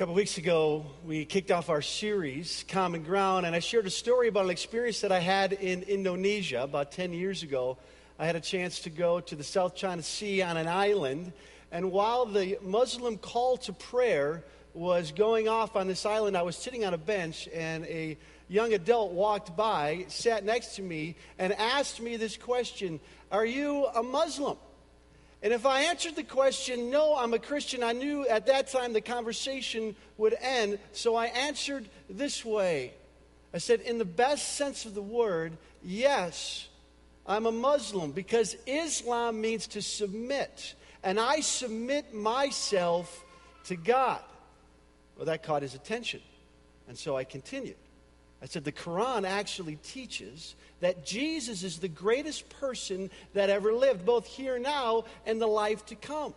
couple weeks ago, we kicked off our series, Common Ground, and I shared a story about an experience that I had in Indonesia about 10 years ago. I had a chance to go to the South China Sea on an island, and while the Muslim call to prayer was going off on this island, I was sitting on a bench, and a young adult walked by, sat next to me, and asked me this question Are you a Muslim? And if I answered the question, no, I'm a Christian, I knew at that time the conversation would end. So I answered this way I said, in the best sense of the word, yes, I'm a Muslim because Islam means to submit. And I submit myself to God. Well, that caught his attention. And so I continued. I said, the Quran actually teaches that Jesus is the greatest person that ever lived, both here now and the life to come.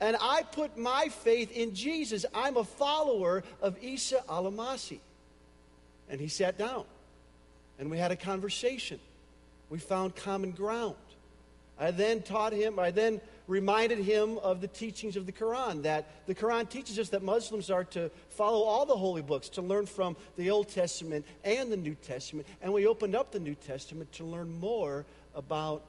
And I put my faith in Jesus. I'm a follower of Isa al-Masih. And he sat down and we had a conversation. We found common ground. I then taught him, I then reminded him of the teachings of the Quran, that the Quran teaches us that Muslims are to follow all the holy books, to learn from the Old Testament and the New Testament. And we opened up the New Testament to learn more about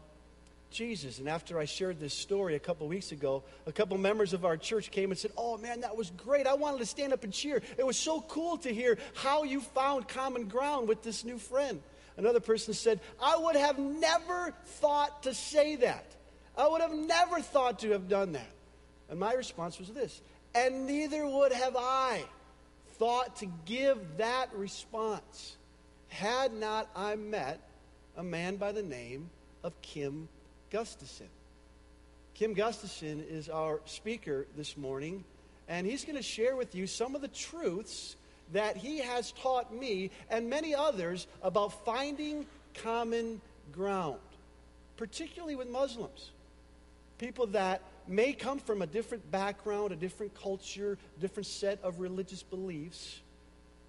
Jesus. And after I shared this story a couple weeks ago, a couple members of our church came and said, Oh man, that was great. I wanted to stand up and cheer. It was so cool to hear how you found common ground with this new friend. Another person said, I would have never thought to say that. I would have never thought to have done that. And my response was this and neither would have I thought to give that response had not I met a man by the name of Kim Gustafson. Kim Gustafson is our speaker this morning, and he's going to share with you some of the truths that he has taught me and many others about finding common ground, particularly with Muslims people that may come from a different background, a different culture, different set of religious beliefs,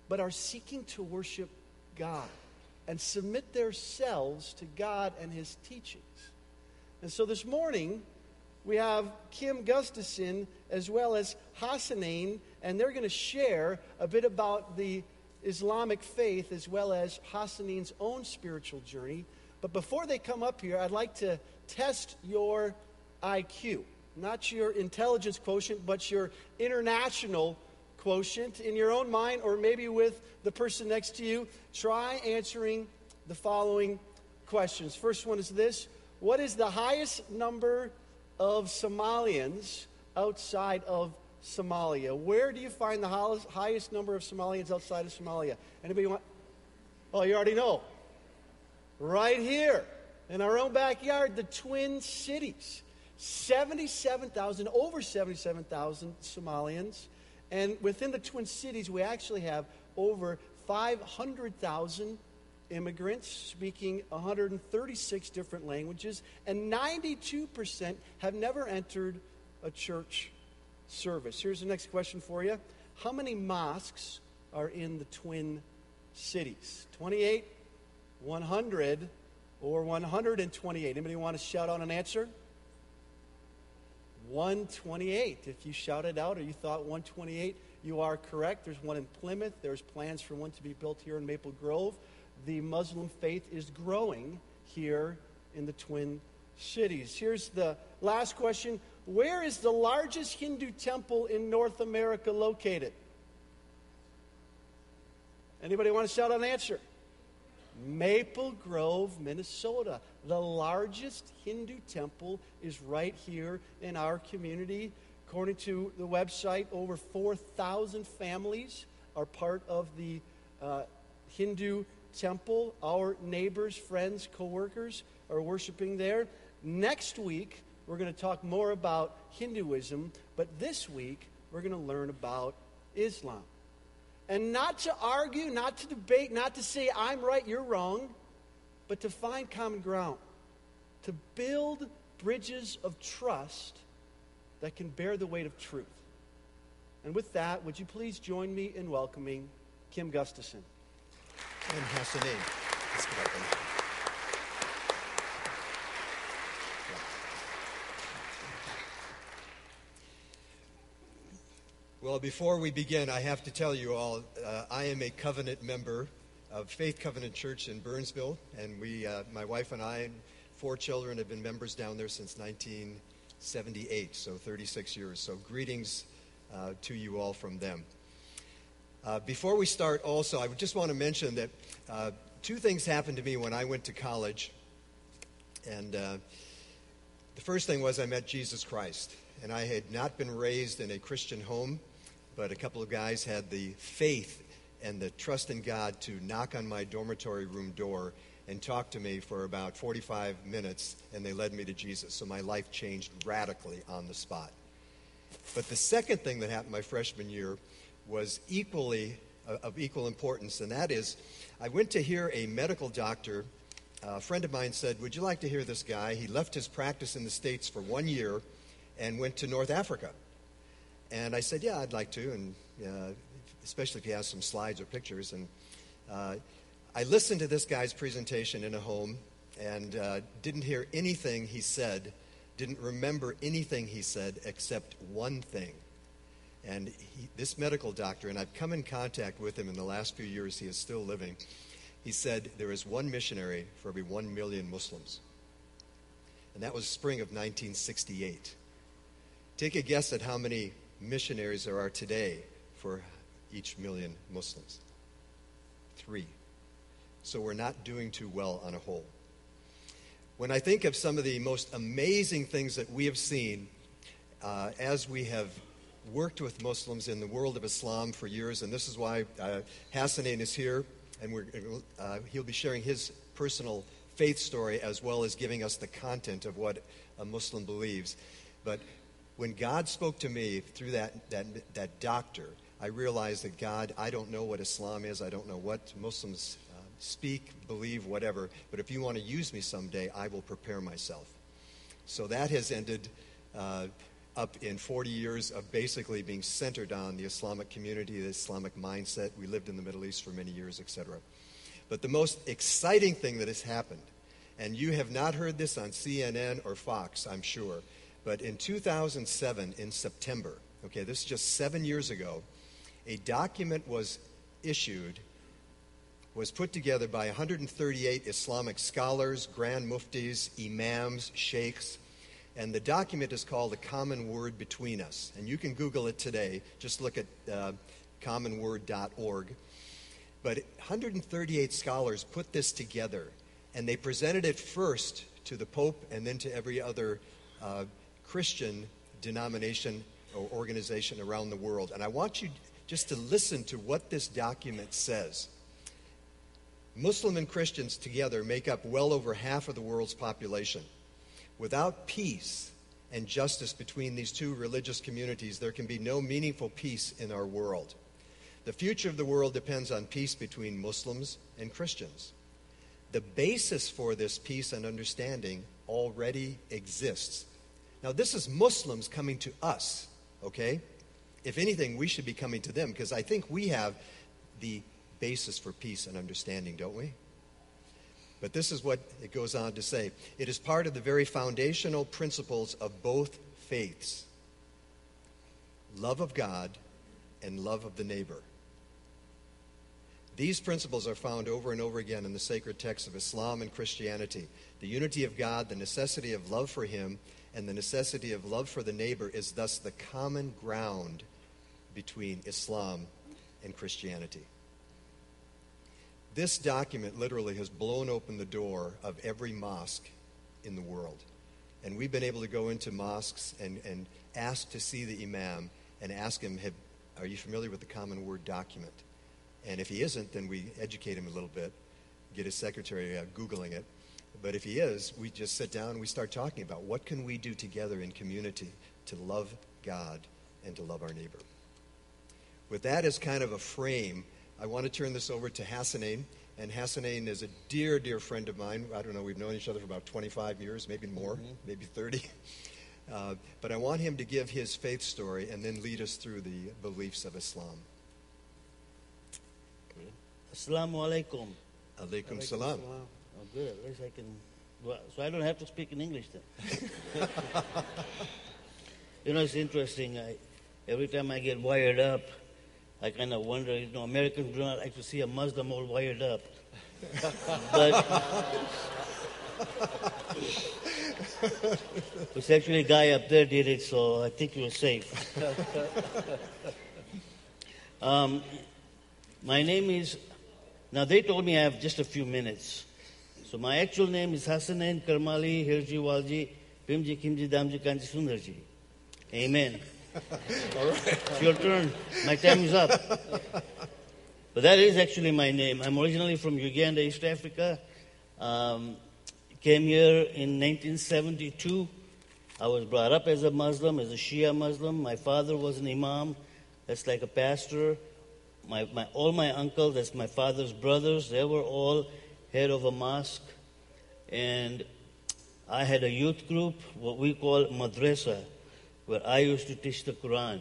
but are seeking to worship God and submit themselves to God and His teachings. And so this morning, we have Kim Gustafson as well as Hassanin, and they're going to share a bit about the Islamic faith as well as Hassanin's own spiritual journey. But before they come up here, I'd like to test your IQ. Not your intelligence quotient, but your international quotient in your own mind or maybe with the person next to you. Try answering the following questions. First one is this What is the highest number of Somalians outside of Somalia? Where do you find the highest number of Somalians outside of Somalia? Anybody want? Oh, you already know. Right here in our own backyard, the Twin Cities. 77,000, over 77,000 Somalians. And within the Twin Cities, we actually have over 500,000 immigrants speaking 136 different languages, and 92% have never entered a church service. Here's the next question for you How many mosques are in the Twin Cities? 28, 100, or 128? Anybody want to shout out an answer? 128. If you shouted out or you thought 128, you are correct. There's one in Plymouth. There's plans for one to be built here in Maple Grove. The Muslim faith is growing here in the Twin Cities. Here's the last question Where is the largest Hindu temple in North America located? Anybody want to shout out an answer? Maple Grove, Minnesota. The largest Hindu temple is right here in our community. According to the website, over 4,000 families are part of the uh, Hindu temple. Our neighbors, friends, coworkers are worshiping there. Next week, we're going to talk more about Hinduism, but this week, we're going to learn about Islam. And not to argue, not to debate, not to say, I'm right, you're wrong, but to find common ground, to build bridges of trust that can bear the weight of truth. And with that, would you please join me in welcoming Kim Gustafson? And Hassanin. Let's get up Well, before we begin, I have to tell you all uh, I am a covenant member of Faith Covenant Church in Burnsville, and we, uh, my wife and I, and four children, have been members down there since 1978, so 36 years. So, greetings uh, to you all from them. Uh, before we start, also, I just want to mention that uh, two things happened to me when I went to college. And uh, the first thing was I met Jesus Christ. And I had not been raised in a Christian home, but a couple of guys had the faith and the trust in God to knock on my dormitory room door and talk to me for about 45 minutes, and they led me to Jesus. So my life changed radically on the spot. But the second thing that happened my freshman year was equally uh, of equal importance, and that is I went to hear a medical doctor. A friend of mine said, Would you like to hear this guy? He left his practice in the States for one year and went to North Africa. And I said, Yeah, I'd like to, and uh, especially if he has some slides or pictures. And uh, I listened to this guy's presentation in a home and uh, didn't hear anything he said, didn't remember anything he said except one thing. And he, this medical doctor, and I've come in contact with him in the last few years, he is still living. He said there is one missionary for every one million Muslims. And that was spring of 1968. Take a guess at how many missionaries there are today for each million Muslims. Three. So we're not doing too well on a whole. When I think of some of the most amazing things that we have seen uh, as we have worked with Muslims in the world of Islam for years, and this is why uh, is here, and uh, he'll be sharing his personal faith story as well as giving us the content of what a Muslim believes. But when God spoke to me through that, that, that doctor, I realized that God, I don't know what Islam is. I don't know what Muslims uh, speak, believe, whatever. But if you want to use me someday, I will prepare myself. So that has ended uh, up in 40 years of basically being centered on the Islamic community, the Islamic mindset. We lived in the Middle East for many years, etc. But the most exciting thing that has happened, and you have not heard this on CNN or Fox, I'm sure, but in 2007, in September, okay, this is just seven years ago, a document was issued, was put together by 138 Islamic scholars, grand muftis, imams, sheikhs, and the document is called A Common Word Between Us. And you can Google it today. Just look at uh, commonword.org. But 138 scholars put this together, and they presented it first to the Pope and then to every other uh, Christian denomination or organization around the world. And I want you just to listen to what this document says. Muslim and Christians together make up well over half of the world's population. Without peace and justice between these two religious communities, there can be no meaningful peace in our world. The future of the world depends on peace between Muslims and Christians. The basis for this peace and understanding already exists now, this is Muslims coming to us, okay? If anything, we should be coming to them because I think we have the basis for peace and understanding, don't we? But this is what it goes on to say it is part of the very foundational principles of both faiths love of God and love of the neighbor. These principles are found over and over again in the sacred texts of Islam and Christianity. The unity of God, the necessity of love for Him, and the necessity of love for the neighbor is thus the common ground between Islam and Christianity. This document literally has blown open the door of every mosque in the world. And we've been able to go into mosques and, and ask to see the imam and ask him, Are you familiar with the Common Word document? And if he isn't, then we educate him a little bit, get his secretary uh, Googling it, but if he is, we just sit down and we start talking about what can we do together in community to love God and to love our neighbor. With that as kind of a frame, I want to turn this over to Hassanin. And Hassanin is a dear, dear friend of mine. I don't know, we've known each other for about 25 years, maybe more, mm-hmm. maybe 30. Uh, but I want him to give his faith story and then lead us through the beliefs of Islam. Assalamu alaikum. Alaikum salam. Oh, good. At least I can. Well, so I don't have to speak in English then. you know, it's interesting. I, every time I get wired up, I kind of wonder, you know, Americans do not like to see a Muslim all wired up. but it's actually a guy up there did it, so I think you're safe. um, my name is, now they told me I have just a few minutes. So my actual name is Hassanin Karmali Hirji Walji Pimji Kimji Damji Kanji Sundarji. Amen. All right. It's your turn. My time is up. But that is actually my name. I'm originally from Uganda, East Africa. Um, came here in 1972. I was brought up as a Muslim, as a Shia Muslim. My father was an imam. That's like a pastor. My, my, all my uncles, that's my father's brothers, they were all head of a mosque. And I had a youth group, what we call madrasa, where I used to teach the Quran.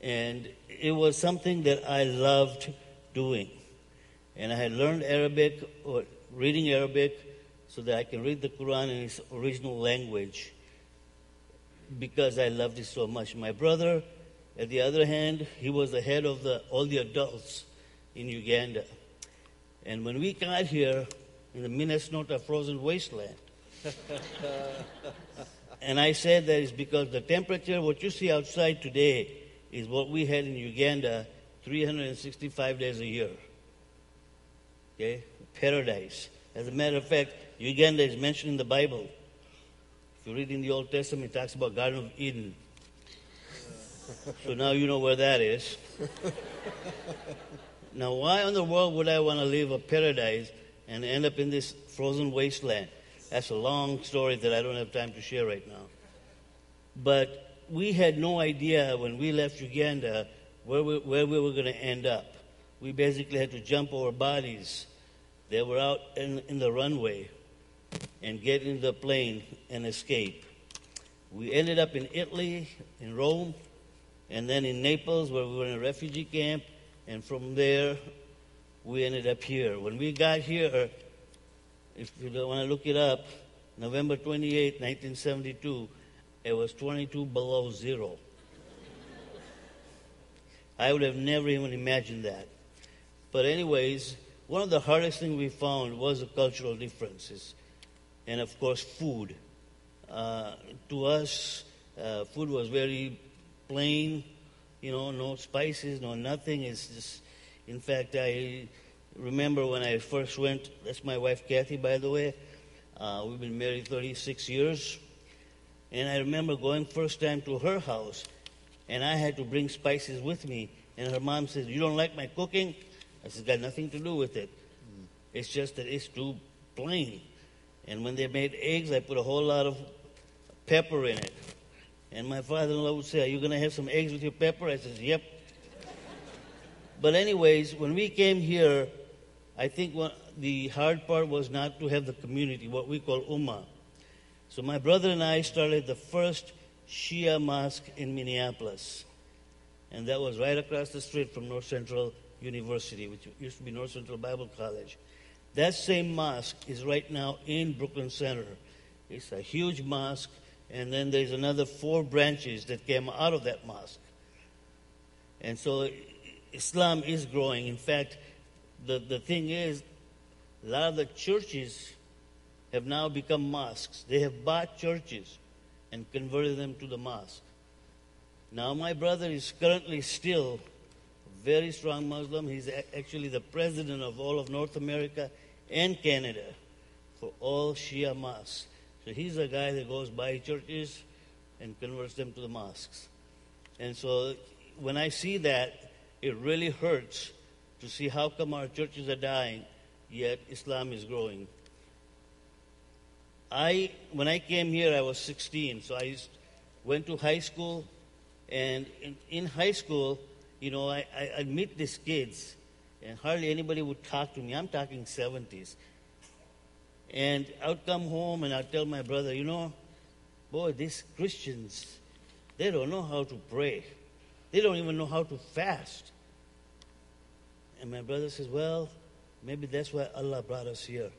And it was something that I loved doing. And I had learned Arabic, or reading Arabic, so that I can read the Quran in its original language because I loved it so much. My brother, at the other hand, he was the head of the, all the adults in Uganda. And when we got here in the Minnesota frozen wasteland, and I said that is because the temperature, what you see outside today, is what we had in Uganda 365 days a year. Okay? Paradise. As a matter of fact, Uganda is mentioned in the Bible. If you read in the Old Testament, it talks about Garden of Eden. So now you know where that is. now, why in the world would I want to leave a paradise and end up in this frozen wasteland? That's a long story that I don't have time to share right now. But we had no idea when we left Uganda where we, where we were going to end up. We basically had to jump over bodies that were out in, in the runway and get into the plane and escape. We ended up in Italy, in Rome, and then in Naples, where we were in a refugee camp, and from there, we ended up here. When we got here, if you want to look it up, November 28, 1972, it was 22 below zero. I would have never even imagined that. But, anyways, one of the hardest things we found was the cultural differences. And, of course, food. Uh, to us, uh, food was very plain, you know, no spices, no nothing. It's just, in fact, I remember when I first went, that's my wife Kathy, by the way. Uh, we've been married 36 years. And I remember going first time to her house, and I had to bring spices with me. And her mom said, You don't like my cooking? I said, Got nothing to do with it. It's just that it's too plain. And when they made eggs, I put a whole lot of pepper in it. And my father in law would say, Are you going to have some eggs with your pepper? I said, Yep. but, anyways, when we came here, I think the hard part was not to have the community, what we call Ummah. So my brother and I started the first Shia mosque in Minneapolis. And that was right across the street from North Central University, which used to be North Central Bible College. That same mosque is right now in Brooklyn Center. It's a huge mosque, and then there's another four branches that came out of that mosque. And so Islam is growing. In fact, the, the thing is, a lot of the churches have now become mosques. They have bought churches and converted them to the mosque. Now, my brother is currently still a very strong Muslim. He's actually the president of all of North America and Canada for all Shia mosques. So he's the guy that goes by churches and converts them to the mosques. And so when I see that, it really hurts to see how come our churches are dying, yet Islam is growing. I, when I came here, I was 16, so I went to high school, and in, in high school, you know, I, I, I'd meet these kids, and hardly anybody would talk to me. I'm talking 70s. And I would come home and I'd tell my brother, you know, boy, these Christians, they don't know how to pray. They don't even know how to fast. And my brother says, well, maybe that's why Allah brought us here.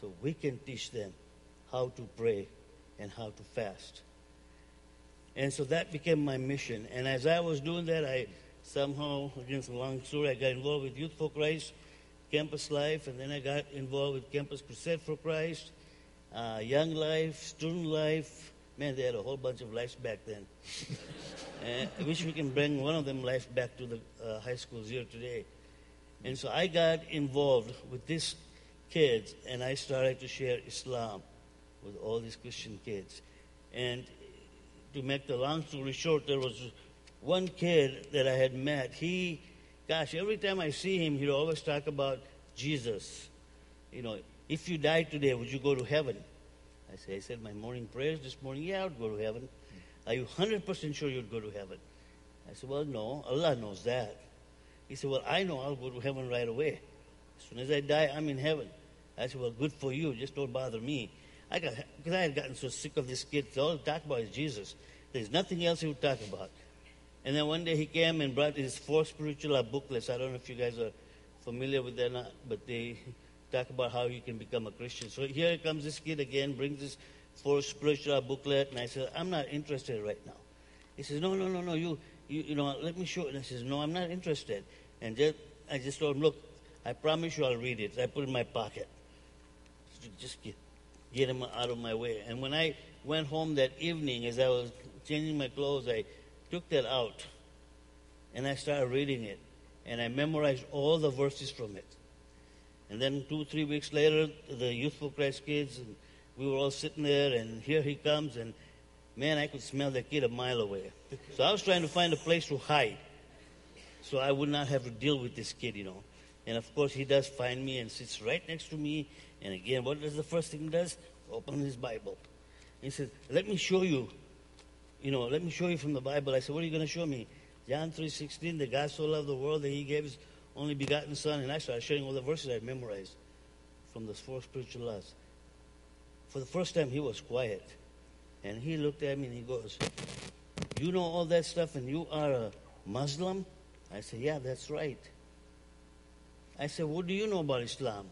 So we can teach them how to pray and how to fast. And so that became my mission. And as I was doing that, I somehow, against a long story, I got involved with Youth for Christ, Campus Life, and then I got involved with Campus Crusade for Christ, uh, Young Life, Student Life. Man, they had a whole bunch of lives back then. I wish we can bring one of them life back to the uh, high schools here today. And so I got involved with these kids, and I started to share Islam with all these Christian kids. And to make the long story short, there was one kid that I had met. He, gosh, every time I see him, he'd always talk about Jesus. You know, if you died today, would you go to heaven? I said, I said my morning prayers this morning, yeah, I would go to heaven. Are you 100% sure you'd go to heaven? I said, well, no, Allah knows that. He said, well, I know I'll go to heaven right away. As soon as I die, I'm in heaven. I said, well, good for you. Just don't bother me. I got because I had gotten so sick of this kid. All he talked about is Jesus. There's nothing else he would talk about. And then one day he came and brought his four spiritual booklets. I don't know if you guys are familiar with not, but they talk about how you can become a Christian. So here comes this kid again, brings this four spiritual booklet, and I said, I'm not interested right now. He says, No, no, no, no, you, you, you know, let me show. It. And I says, No, I'm not interested. And just, I just told him, Look, I promise you I'll read it. I put it in my pocket. Just get, get him out of my way. And when I went home that evening, as I was changing my clothes, I took that out and I started reading it. And I memorized all the verses from it. And then two, three weeks later, the Youth Christ kids, and we were all sitting there, and here he comes, and man, I could smell that kid a mile away. So I was trying to find a place to hide so I would not have to deal with this kid, you know. And of course, he does find me and sits right next to me. And again, what does the first thing he does? Open his Bible. He says, Let me show you. You know, let me show you from the Bible. I said, What are you going to show me? John 3.16, the God so loved the world that he gave his only begotten Son. And I started showing all the verses I memorized from the four spiritual laws. For the first time, he was quiet. And he looked at me and he goes, You know all that stuff and you are a Muslim? I said, Yeah, that's right. I said, What do you know about Islam?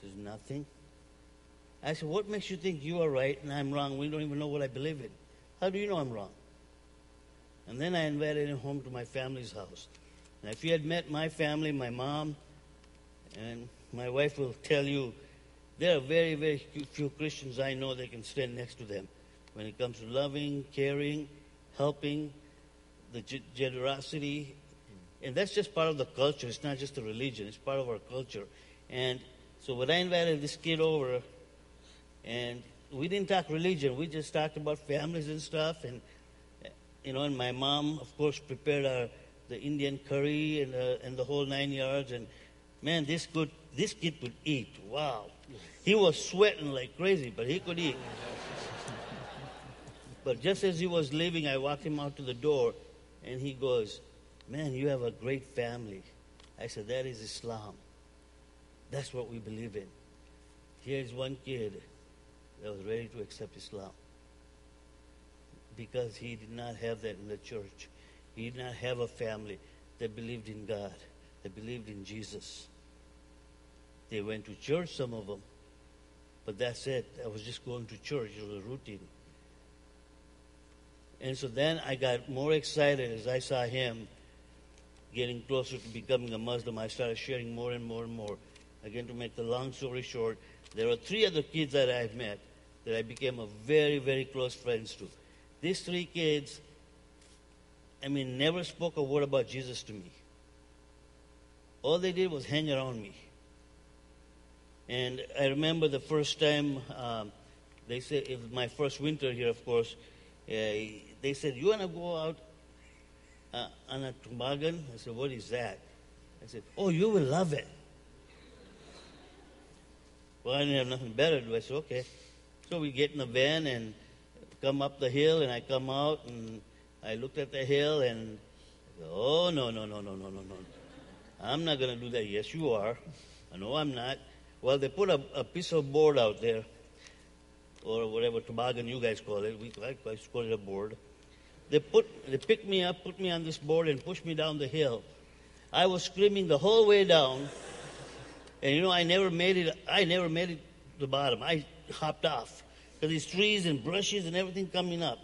He says, Nothing. I said, What makes you think you are right and I'm wrong? We don't even know what I believe in. How do you know I'm wrong? And then I invited him home to my family's house. If you had met my family, my mom, and my wife will tell you, there are very, very few Christians I know that can stand next to them when it comes to loving, caring, helping, the generosity. And that's just part of the culture. It's not just a religion, it's part of our culture. And so when I invited this kid over, and we didn't talk religion, we just talked about families and stuff. And, you know, and my mom, of course, prepared our, the Indian curry and, uh, and the whole nine yards. And man, this, good, this kid could eat. Wow. He was sweating like crazy, but he could eat. but just as he was leaving, I walked him out to the door, and he goes, Man, you have a great family. I said, That is Islam. That's what we believe in. Here's one kid that was ready to accept Islam because he did not have that in the church. He did not have a family that believed in God, that believed in Jesus. They went to church, some of them, but that's it. I was just going to church. It was a routine. And so then I got more excited as I saw him getting closer to becoming a Muslim. I started sharing more and more and more. Again, to make the long story short, there were three other kids that I've met that I became a very, very close friends to. These three kids, I mean, never spoke a word about Jesus to me. All they did was hang around me. And I remember the first time, um, they said, it was my first winter here, of course, uh, they said, You want to go out uh, on a toboggan? I said, What is that? I said, Oh, you will love it. Well, I didn't have nothing better to do. I said, Okay. So we get in the van and come up the hill, and I come out and I looked at the hill and, go, oh, no, no, no, no, no, no, no. I'm not going to do that. Yes, you are. I know I'm not. Well, they put a, a piece of board out there, or whatever toboggan you guys call it. We I, I call it a board. They put, they picked me up, put me on this board, and pushed me down the hill. I was screaming the whole way down, and you know I never made it. I never made it to the bottom. I hopped off because these trees and brushes and everything coming up.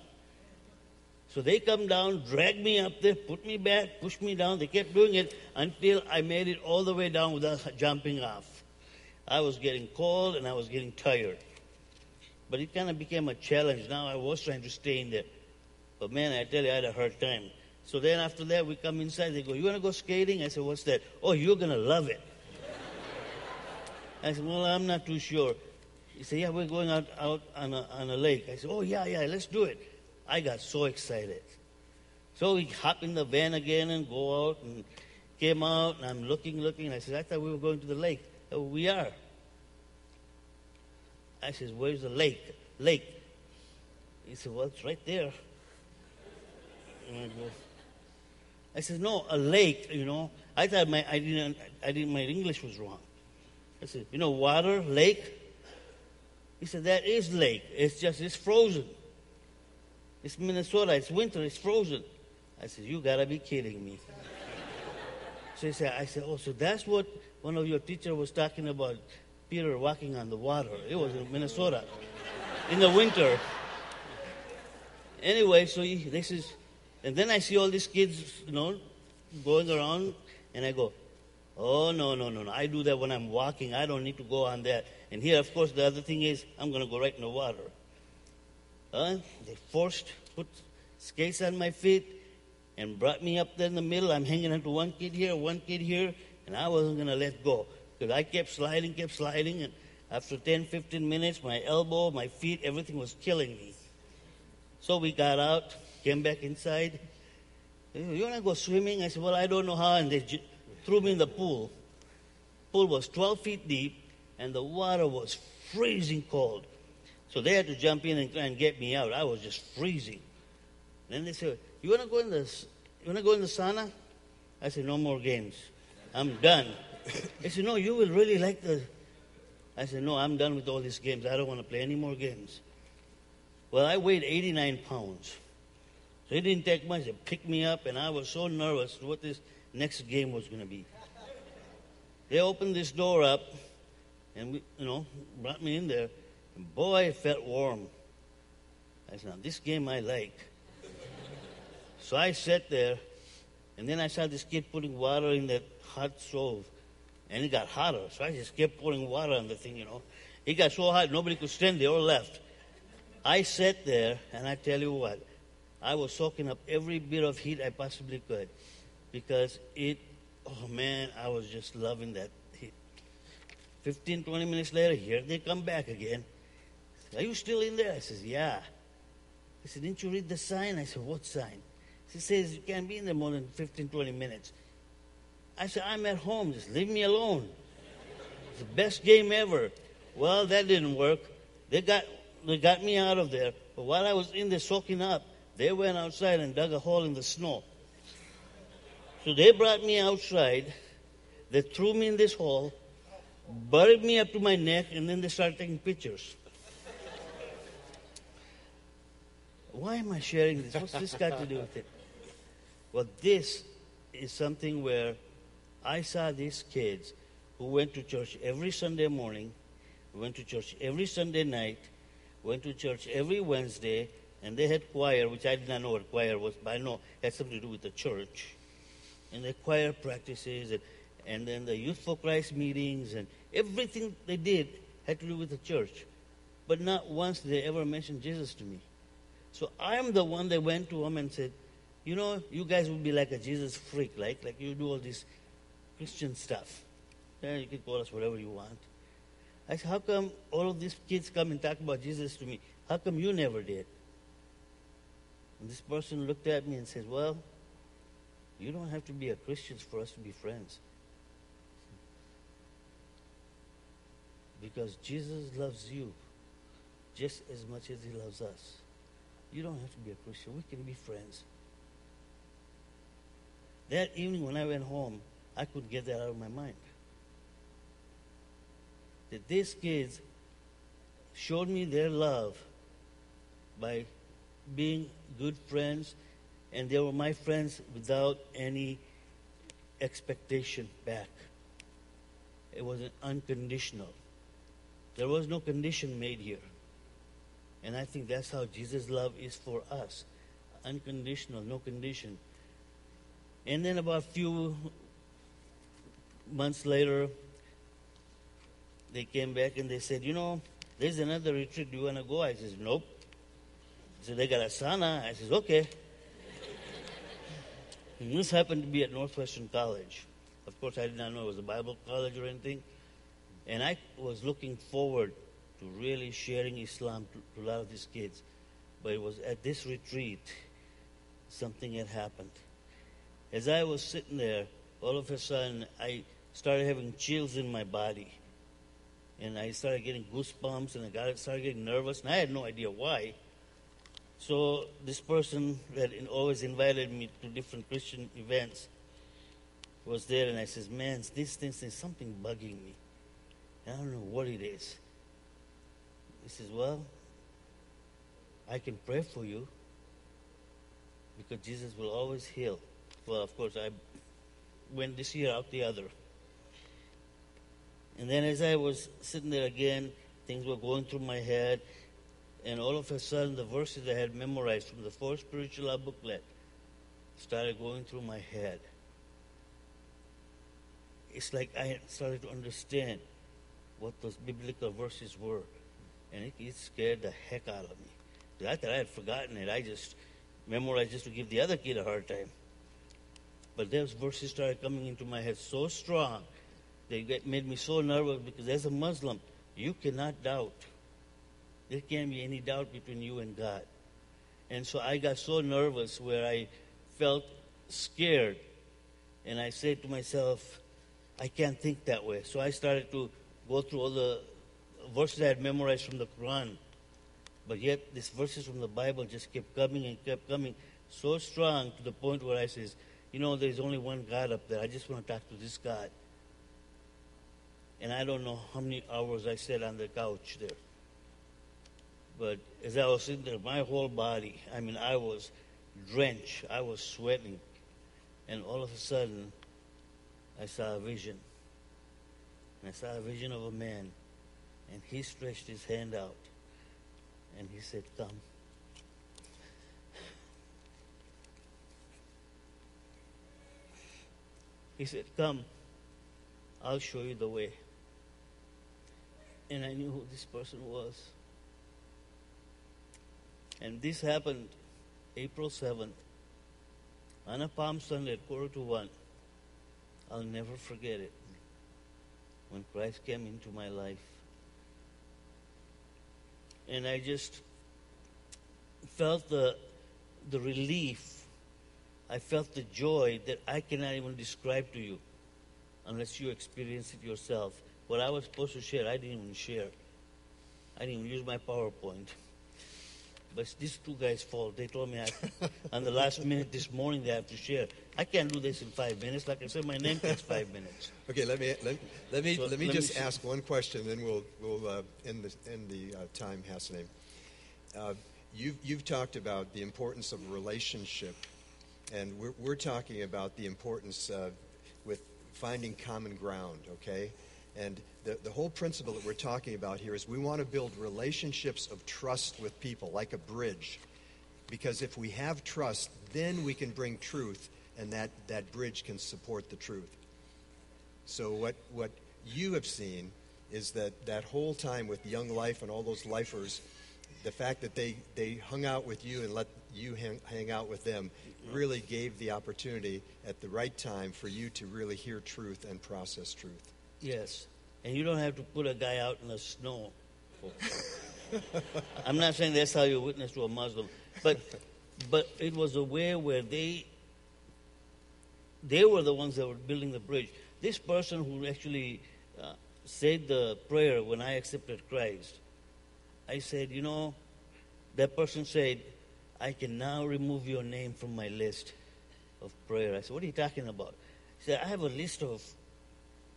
So they come down, drag me up there, put me back, push me down. They kept doing it until I made it all the way down without jumping off. I was getting cold and I was getting tired. But it kind of became a challenge. Now I was trying to stay in there. But man, I tell you, I had a hard time. So then after that, we come inside. They go, You want to go skating? I said, What's that? Oh, you're going to love it. I said, Well, I'm not too sure. He said, Yeah, we're going out, out on, a, on a lake. I said, Oh, yeah, yeah, let's do it. I got so excited. So we hop in the van again and go out and came out and I'm looking, looking. I said, I thought we were going to the lake. Oh, we are. I said, Where's the lake? Lake. He said, Well, it's right there. I I said, No, a lake, you know. I thought my I didn't I didn't my English was wrong. I said, you know, water, lake. He said, that is lake. It's just it's frozen. It's Minnesota. It's winter. It's frozen. I said, you gotta be kidding me. so he said, I said, oh, so that's what one of your teachers was talking about, Peter walking on the water. It was in Minnesota, in the winter. Anyway, so he, this is, and then I see all these kids, you know, going around, and I go, Oh, no, no, no, no. I do that when I'm walking. I don't need to go on that. And here, of course, the other thing is I'm going to go right in the water. Uh, they forced, put skates on my feet and brought me up there in the middle. I'm hanging onto one kid here, one kid here, and I wasn't going to let go. Because I kept sliding, kept sliding, and after 10, 15 minutes, my elbow, my feet, everything was killing me. So we got out, came back inside. You want to go swimming? I said, Well, I don't know how. And they threw me in the pool. Pool was 12 feet deep, and the water was freezing cold. So they had to jump in and and get me out. I was just freezing. Then they said, "You want to go in the you want to go in the sauna?" I said, "No more games. I'm done." they said, "No, you will really like the." I said, "No, I'm done with all these games. I don't want to play any more games." Well, I weighed 89 pounds. So it didn't take much. to pick me up, and I was so nervous what this next game was going to be. They opened this door up, and we, you know, brought me in there, and boy, it felt warm. I said, now this game I like. so I sat there, and then I saw this kid putting water in that hot stove, and it got hotter. So I just kept pouring water on the thing, you know. It got so hot nobody could stand. They all left. I sat there, and I tell you what, I was soaking up every bit of heat I possibly could because it, oh man, I was just loving that. 15, 20 minutes later, here they come back again. Are you still in there? I says, yeah. He said, didn't you read the sign? I said, what sign? He says, you can't be in there more than 15, 20 minutes. I said, I'm at home. Just leave me alone. It's the best game ever. Well, that didn't work. They got, they got me out of there. But while I was in there soaking up, they went outside and dug a hole in the snow. So they brought me outside. They threw me in this hole, buried me up to my neck, and then they started taking pictures. Why am I sharing this? What's this got to do with it? Well, this is something where I saw these kids who went to church every Sunday morning, went to church every Sunday night, went to church every Wednesday, and they had choir, which I did not know what choir was, but I know it had something to do with the church and the choir practices and, and then the Youth for Christ meetings and everything they did had to do with the church. But not once did they ever mention Jesus to me. So I'm the one that went to them and said, you know, you guys would be like a Jesus freak, like like you do all this Christian stuff. Yeah, you can call us whatever you want. I said, how come all of these kids come and talk about Jesus to me? How come you never did? And this person looked at me and said, well, you don't have to be a Christian for us to be friends. Because Jesus loves you just as much as he loves us. You don't have to be a Christian. We can be friends. That evening when I went home, I couldn't get that out of my mind. That these kids showed me their love by being good friends and they were my friends without any expectation back. It was unconditional. There was no condition made here. And I think that's how Jesus' love is for us. unconditional, no condition. And then about a few months later, they came back and they said, you know, there's another retreat. Do you want to go? I says, nope. So they got a sauna. I says, okay. And this happened to be at Northwestern College. Of course, I did not know it was a Bible college or anything. And I was looking forward to really sharing Islam to, to a lot of these kids. But it was at this retreat, something had happened. As I was sitting there, all of a sudden, I started having chills in my body. And I started getting goosebumps and I got, started getting nervous, and I had no idea why. So this person that always invited me to different Christian events was there, and I says, "Man, this thing there's something bugging me. I don't know what it is." He says, "Well, I can pray for you because Jesus will always heal." Well, of course, I went this year out the other. And then as I was sitting there again, things were going through my head, and all of a sudden the verses I had memorized from the Four Spiritual Law booklet started going through my head. It's like I started to understand what those biblical verses were. And it, it scared the heck out of me. I thought I had forgotten it. I just memorized just to give the other kid a hard time. But those verses started coming into my head so strong, they made me so nervous because as a Muslim, you cannot doubt. There can't be any doubt between you and God. And so I got so nervous where I felt scared. And I said to myself, I can't think that way. So I started to go through all the verses I had memorized from the Quran. But yet, these verses from the Bible just kept coming and kept coming so strong to the point where I says, you know, there's only one God up there. I just want to talk to this God. And I don't know how many hours I sat on the couch there. But as I was sitting there, my whole body, I mean, I was drenched. I was sweating. And all of a sudden, I saw a vision. And I saw a vision of a man. And he stretched his hand out. And he said, Come. He said, Come, I'll show you the way. And I knew who this person was. And this happened April 7th on a Palm Sunday at quarter to one. I'll never forget it. When Christ came into my life. And I just felt the, the relief. I felt the joy that I cannot even describe to you unless you experience it yourself. What I was supposed to share, I didn't even share. I didn't even use my PowerPoint. But it's these two guys' fault. They told me I, on the last minute this morning they have to share. I can't do this in five minutes. Like I said, my name takes five minutes. Okay, let me let, let me So let me let just see. ask one question, then we'll we'll uh, end the end the uh, time, Hassanin. Uh, you've you've talked about the importance of relationship, and we're we're talking about the importance of, with finding common ground. Okay, and the the whole principle that we're talking about here is we want to build relationships of trust with people, like a bridge, because if we have trust, then we can bring truth, and that that bridge can support the truth. So what what you have seen is that that whole time with Young Life and all those lifers, the fact that they they hung out with you and let you hang, hang out with them really gave the opportunity at the right time for you to really hear truth and process truth. Yes. And you don't have to put a guy out in the snow. I'm not saying that's how you witness to a Muslim, but but it was a way where they they were the ones that were building the bridge. This person who actually uh, said the prayer when I accepted Christ, I said, you know, that person said, I can now remove your name from my list of prayer. I said, what are you talking about? He said, I have a list of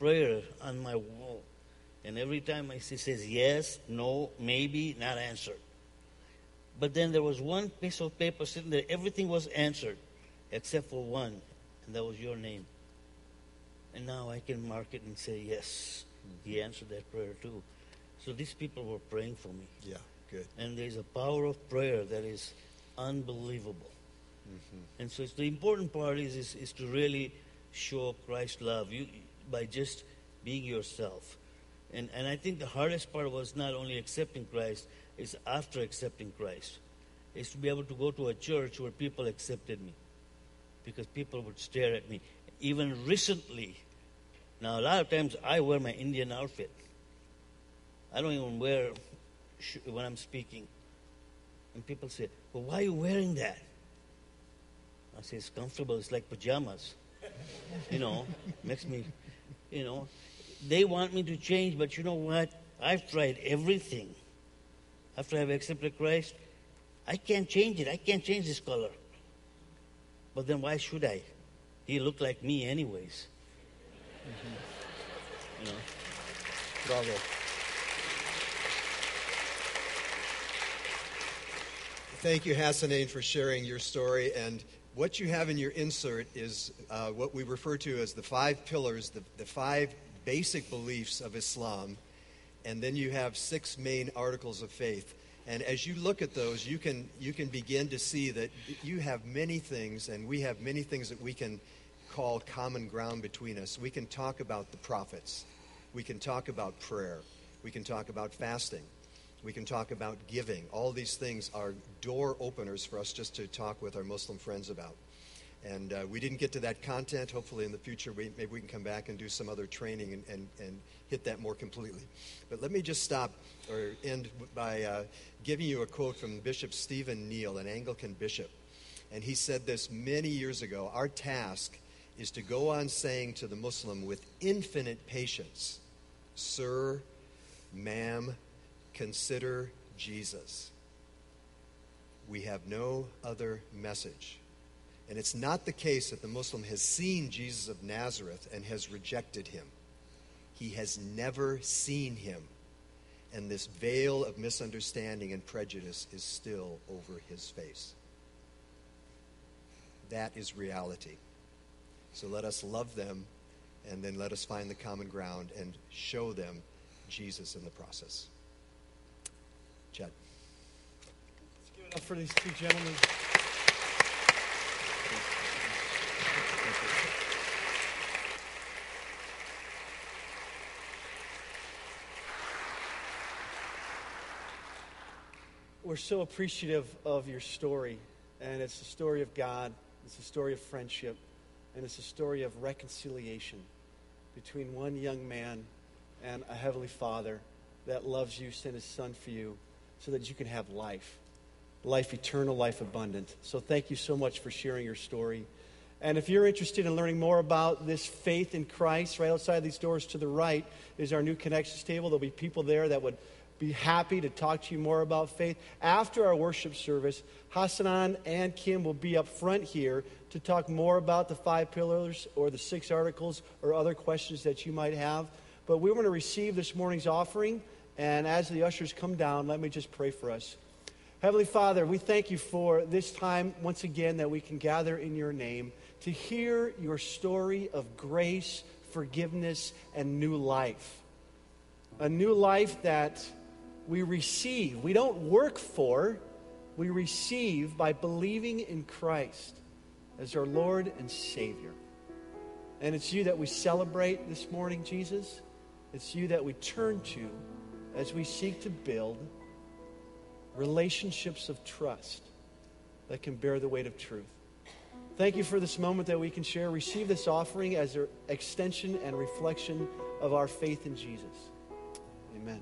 prayer on my wall. And every time I see says yes, no, maybe, not answered. But then there was one piece of paper sitting there, everything was answered except for one, and that was your name. And now I can mark it and say, yes, he mm-hmm. answered that prayer too. So these people were praying for me. Yeah, good. And there's a power of prayer that is unbelievable. Mm-hmm. And so it's the important part is, is, is to really show Christ's love you, by just being yourself. And, and I think the hardest part was not only accepting Christ, it's after accepting Christ. Is to be able to go to a church where people accepted me. Because people would stare at me. Even recently, now a lot of times I wear my Indian outfit. I don't even wear sh- when I'm speaking. And people say, well, why are you wearing that? I say, it's comfortable. It's like pajamas. you know, makes me, you know. They want me to change, but you know what? I've tried everything. After I've accepted Christ, I can't change it. I can't change this color. But then why should I? He looked like me anyways. Mm-hmm. You know. Bravo. Thank you, Hassanin, for sharing your story. And what you have in your insert is uh, what we refer to as the five pillars, the, the five basic beliefs of Islam. And then you have six main articles of faith. And as you look at those, you can, you can begin to see that you have many things, and we have many things that we can call common ground between us. We can talk about the prophets, we can talk about prayer, we can talk about fasting, we can talk about giving. All these things are door openers for us just to talk with our Muslim friends about. And uh, we didn't get to that content. Hopefully, in the future, we, maybe we can come back and do some other training and, and, and hit that more completely. But let me just stop or end by uh, giving you a quote from Bishop Stephen Neill, an Anglican bishop. And he said this many years ago Our task is to go on saying to the Muslim with infinite patience, Sir, ma'am, consider Jesus. We have no other message. And it's not the case that the Muslim has seen Jesus of Nazareth and has rejected him. He has never seen him. And this veil of misunderstanding and prejudice is still over his face. That is reality. So let us love them and then let us find the common ground and show them Jesus in the process. Chad. Let's give it up for these two gentlemen. We're so appreciative of your story, and it's the story of God, it's the story of friendship, and it's a story of reconciliation between one young man and a heavenly Father that loves you, sent his son for you, so that you can have life life eternal, life abundant. So thank you so much for sharing your story. And if you're interested in learning more about this faith in Christ, right outside these doors to the right is our new connections table. There'll be people there that would be happy to talk to you more about faith. After our worship service, Hassanin and Kim will be up front here to talk more about the five pillars or the six articles or other questions that you might have. But we want to receive this morning's offering. And as the ushers come down, let me just pray for us. Heavenly Father, we thank you for this time once again that we can gather in your name to hear your story of grace, forgiveness, and new life. A new life that we receive. We don't work for, we receive by believing in Christ as our Lord and Savior. And it's you that we celebrate this morning, Jesus. It's you that we turn to as we seek to build relationships of trust that can bear the weight of truth. Thank you for this moment that we can share. Receive this offering as an extension and reflection of our faith in Jesus. Amen.